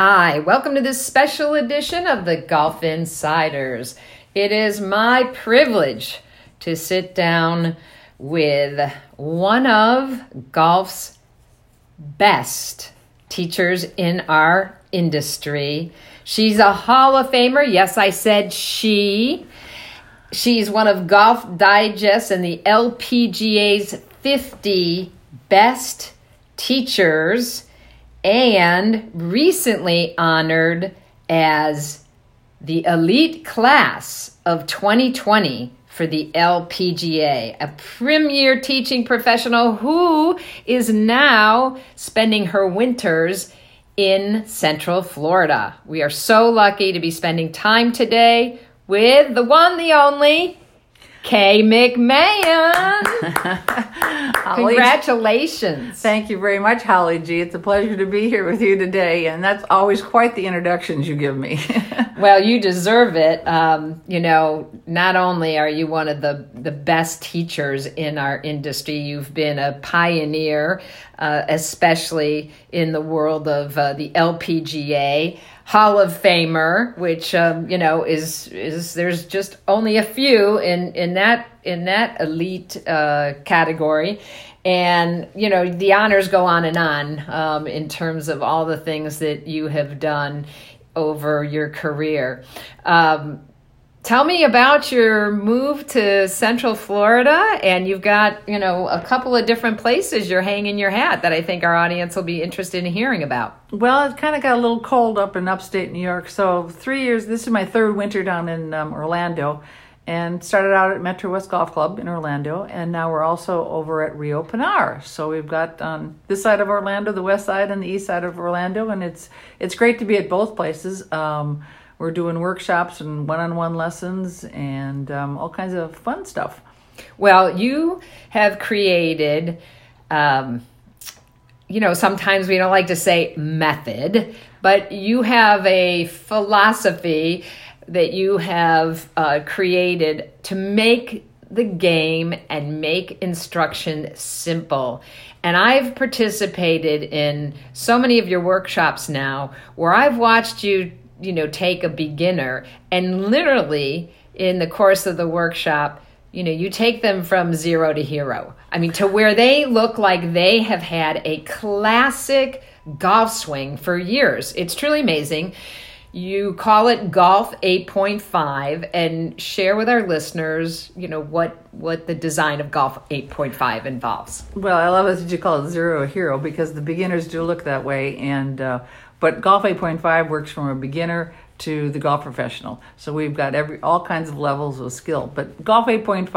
Hi, welcome to this special edition of the Golf Insiders. It is my privilege to sit down with one of golf's best teachers in our industry. She's a Hall of Famer. Yes, I said she. She's one of Golf Digest and the LPGA's 50 best teachers and recently honored as the elite class of 2020 for the LPGA, a premier teaching professional who is now spending her winters in Central Florida. We are so lucky to be spending time today with the one, the only, Kay McMahon. Congratulations. Thank you very much, Holly G. It's a pleasure to be here with you today, and that's always quite the introductions you give me. well, you deserve it. Um, you know, not only are you one of the, the best teachers in our industry, you've been a pioneer, uh, especially in the world of uh, the LPGA. Hall of Famer, which um, you know is is there's just only a few in in that in that elite uh, category, and you know the honors go on and on um, in terms of all the things that you have done over your career. Um, tell me about your move to Central Florida, and you've got you know a couple of different places you're hanging your hat that I think our audience will be interested in hearing about. Well, it kind of got a little cold up in upstate New York, so three years. This is my third winter down in um, Orlando, and started out at Metro West Golf Club in Orlando, and now we're also over at Rio Pinar. So we've got on this side of Orlando, the west side, and the east side of Orlando, and it's it's great to be at both places. Um, we're doing workshops and one-on-one lessons and um, all kinds of fun stuff. Well, you have created. Um, you know, sometimes we don't like to say method, but you have a philosophy that you have uh, created to make the game and make instruction simple. And I've participated in so many of your workshops now where I've watched you you know take a beginner. And literally in the course of the workshop you know you take them from zero to hero. I mean to where they look like they have had a classic golf swing for years. It's truly amazing. You call it golf 8.5 and share with our listeners you know what what the design of golf 8.5 involves. Well i love that you call it zero hero because the beginners do look that way. And uh, but Golf 8.5 works from a beginner to the golf professional. So we've got every all kinds of levels of skill. But Golf 8.5,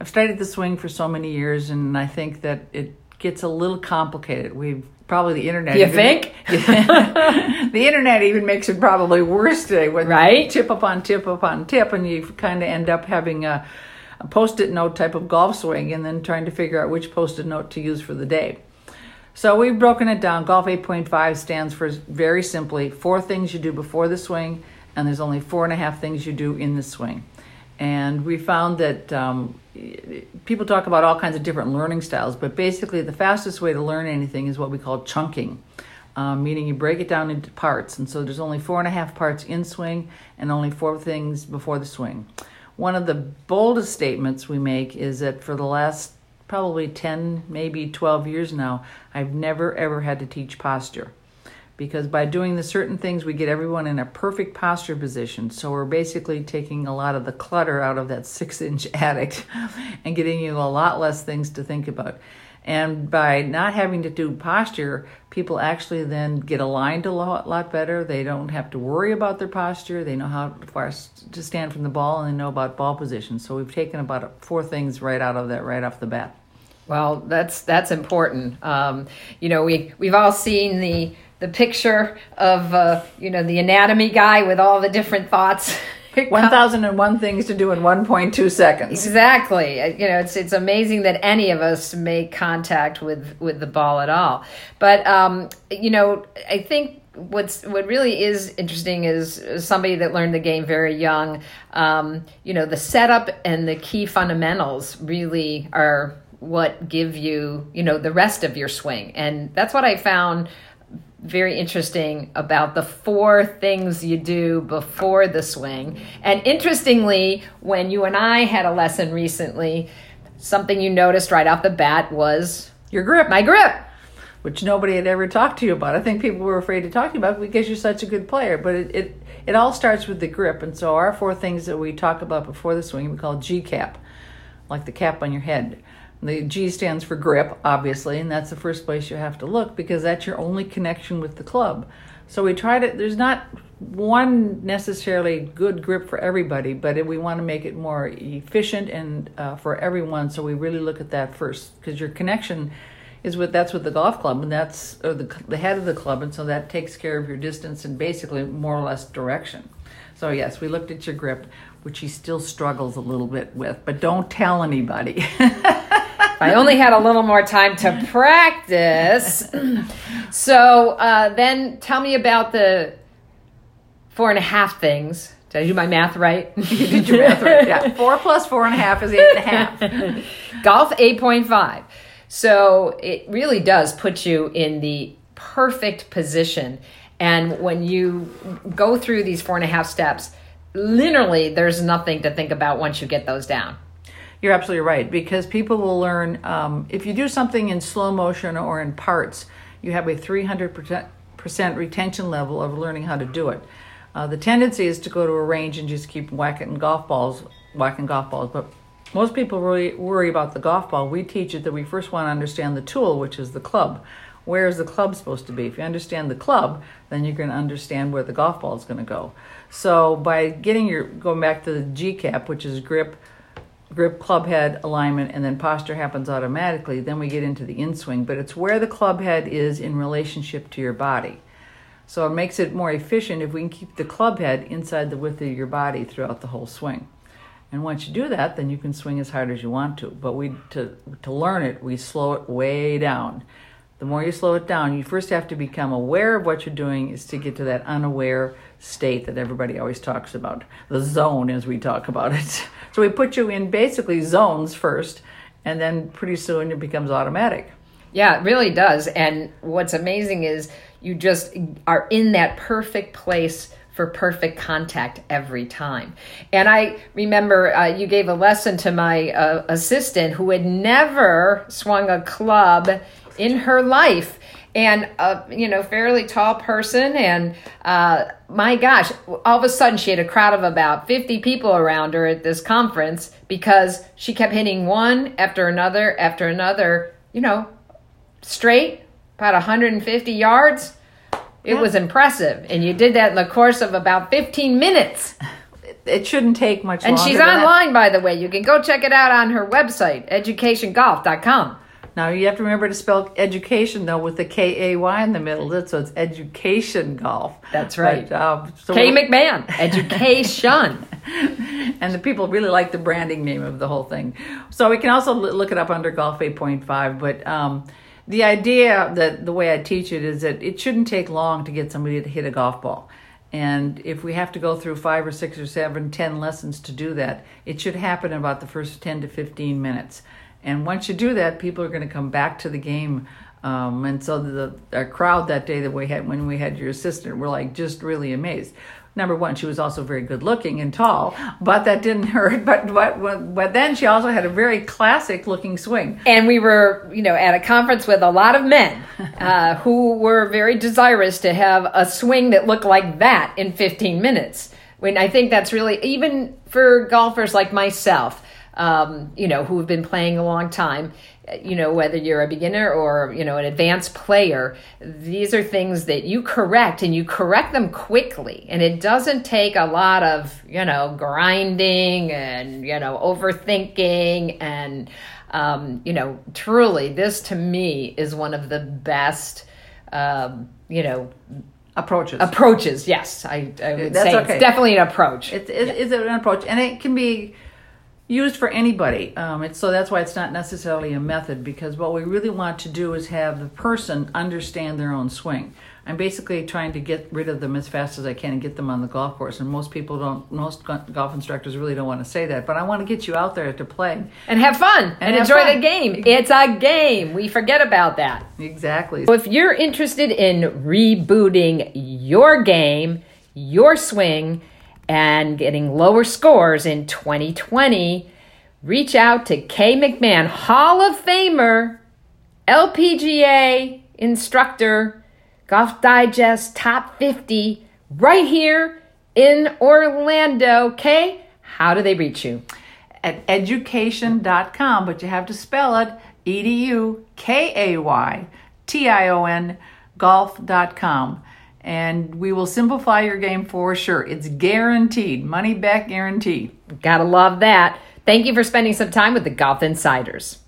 I've studied the swing for so many years, and I think that it gets a little complicated. We've probably the internet. You even, think? the internet even makes it probably worse today with right? tip upon tip upon tip, and you kind of end up having a, a post-it note type of golf swing, and then trying to figure out which post-it note to use for the day. So we've broken it down. Golf 8.5 stands for very simply four things you do before the swing, and there's only four and a half things you do in the swing. And we found that um, people talk about all kinds of different learning styles, but basically the fastest way to learn anything is what we call chunking, um, meaning you break it down into parts. And so there's only four and a half parts in swing and only four things before the swing. One of the boldest statements we make is that for the last probably 10, maybe 12 years now, I've never ever had to teach posture. Because by doing the certain things, we get everyone in a perfect posture position. So we're basically taking a lot of the clutter out of that six inch attic and getting you a lot less things to think about. And by not having to do posture, people actually then get aligned a lot, lot better. They don't have to worry about their posture. They know how far to stand from the ball and they know about ball position. So we've taken about four things right out of that right off the bat. Well, that's that's important. Um, you know, we we've all seen the the picture of uh, you know the anatomy guy with all the different thoughts 1001 things to do in 1.2 seconds. Exactly. Uh, you know, it's it's amazing that any of us make contact with with the ball at all. But um, you know, I think what's what really is interesting is somebody that learned the game very young. Um, you know, the setup and the key fundamentals really are what give you, you know, the rest of your swing. And that's what I found very interesting about the four things you do before the swing. And interestingly, when you and I had a lesson recently, something you noticed right off the bat was Your grip, my grip. which nobody had ever talked to you about. I think people were afraid to talk to you about because you're such a good player. But it, it, it all starts with the grip. And so our four things that we talk about before the swing, we call G cap, like the cap on your head. The G stands for grip, obviously, and that's the first place you have to look because that's your only connection with the club. So we try to, there's not one necessarily good grip for everybody, but we want to make it more efficient and uh, for everyone. So we really look at that first because your connection is with that's with the golf club and that's or the, the head of the club, and so that takes care of your distance and basically more or less direction. So yes, we looked at your grip, which he still struggles a little bit with, but don't tell anybody. If I only had a little more time to practice. so uh, then tell me about the four and a half things. Did I do my math right? you did your math right. Yeah, four plus four and a half is eight and a half. Golf 8.5. So it really does put you in the perfect position. And when you go through these four and a half steps, literally there's nothing to think about once you get those down. You're absolutely right because people will learn um, if you do something in slow motion or in parts, you have a 300% retention level of learning how to do it. Uh, the tendency is to go to a range and just keep whacking golf balls, whacking golf balls. But most people really worry about the golf ball. We teach it that we first want to understand the tool, which is the club. Where is the club supposed to be? If you understand the club, then you're going to understand where the golf ball is going to go. So by getting your going back to the G cap, which is grip, grip, club head, alignment, and then posture happens automatically. Then we get into the inswing, but it's where the club head is in relationship to your body. So it makes it more efficient if we can keep the club head inside the width of your body throughout the whole swing. And once you do that, then you can swing as hard as you want to. But we to to learn it, we slow it way down. The more you slow it down, you first have to become aware of what you're doing is to get to that unaware state that everybody always talks about. The zone as we talk about it. So we put you in basically zones first, and then pretty soon it becomes automatic. Yeah, it really does. And what's amazing is you just are in that perfect place for perfect contact every time. And I remember uh, you gave a lesson to my uh, assistant who had never swung a club in her life. And a you know fairly tall person and uh, my gosh all of a sudden she had a crowd of about 50 people around her at this conference because she kept hitting one after another after another you know straight about 150 yards. It Yeah. was impressive. And you did that in the course of about 15 minutes. It shouldn't take much and she's online by the way. You can go check it out on her website edukaytiongolf.com Now you have to remember to spell education though with the K A Y in the middle, so it's education golf. That's right. But, um, so we're- McMahon, education. and the people really like the branding name of the whole thing. So we can also look it up under Golf 8.5. But um, the idea that the way I teach it is that it shouldn't take long to get somebody to hit a golf ball. And if we have to go through five or six or seven, ten lessons to do that, it should happen in about the first 10 to 15 minutes. And once you do that, people are going to come back to the game. Um, and so the our crowd that day that we had when we had your assistant were like just really amazed. Number one, she was also very good looking and tall, but that didn't hurt. But but but then she also had a very classic looking swing. and we were, you know, at a conference with a lot of men uh, who were very desirous to have a swing that looked like that in 15 minutes. When I think that's really, even for golfers like myself, um, you know, who have been playing a long time, you know, whether you're a beginner or, you know, an advanced player, these are things that you correct and you correct them quickly. And it doesn't take a lot of, you know, grinding and, you know, overthinking and, um, you know, truly, this to me is one of the best, um, you know, Approaches. approaches. Yes, I, I would That's say okay. it's definitely an approach. It's, it's, it's an approach, and it can be used for anybody. Um, it's, so that's why it's not necessarily a method, because what we really want to do is have the person understand their own swing. I'm basically trying to get rid of them as fast as I can and get them on the golf course. And most people don't, most golf instructors really don't want to say that, but I want to get you out there to play. And have fun and, have enjoy fun. the game. It's a game. We forget about that. Exactly. So if you're interested in rebooting your game, your swing, and getting lower scores in 2020, reach out to Kay McMahon, Hall of Famer, LPGA instructor, Golf Digest Top 50, right here in Orlando. Kay, how do they reach you? At education.com, but you have to spell it E D U K A Y T I O N golf.com. And we will simplify your game for sure. It's guaranteed, money back guarantee. Gotta love that. Thank you for spending some time with the Golf Insiders.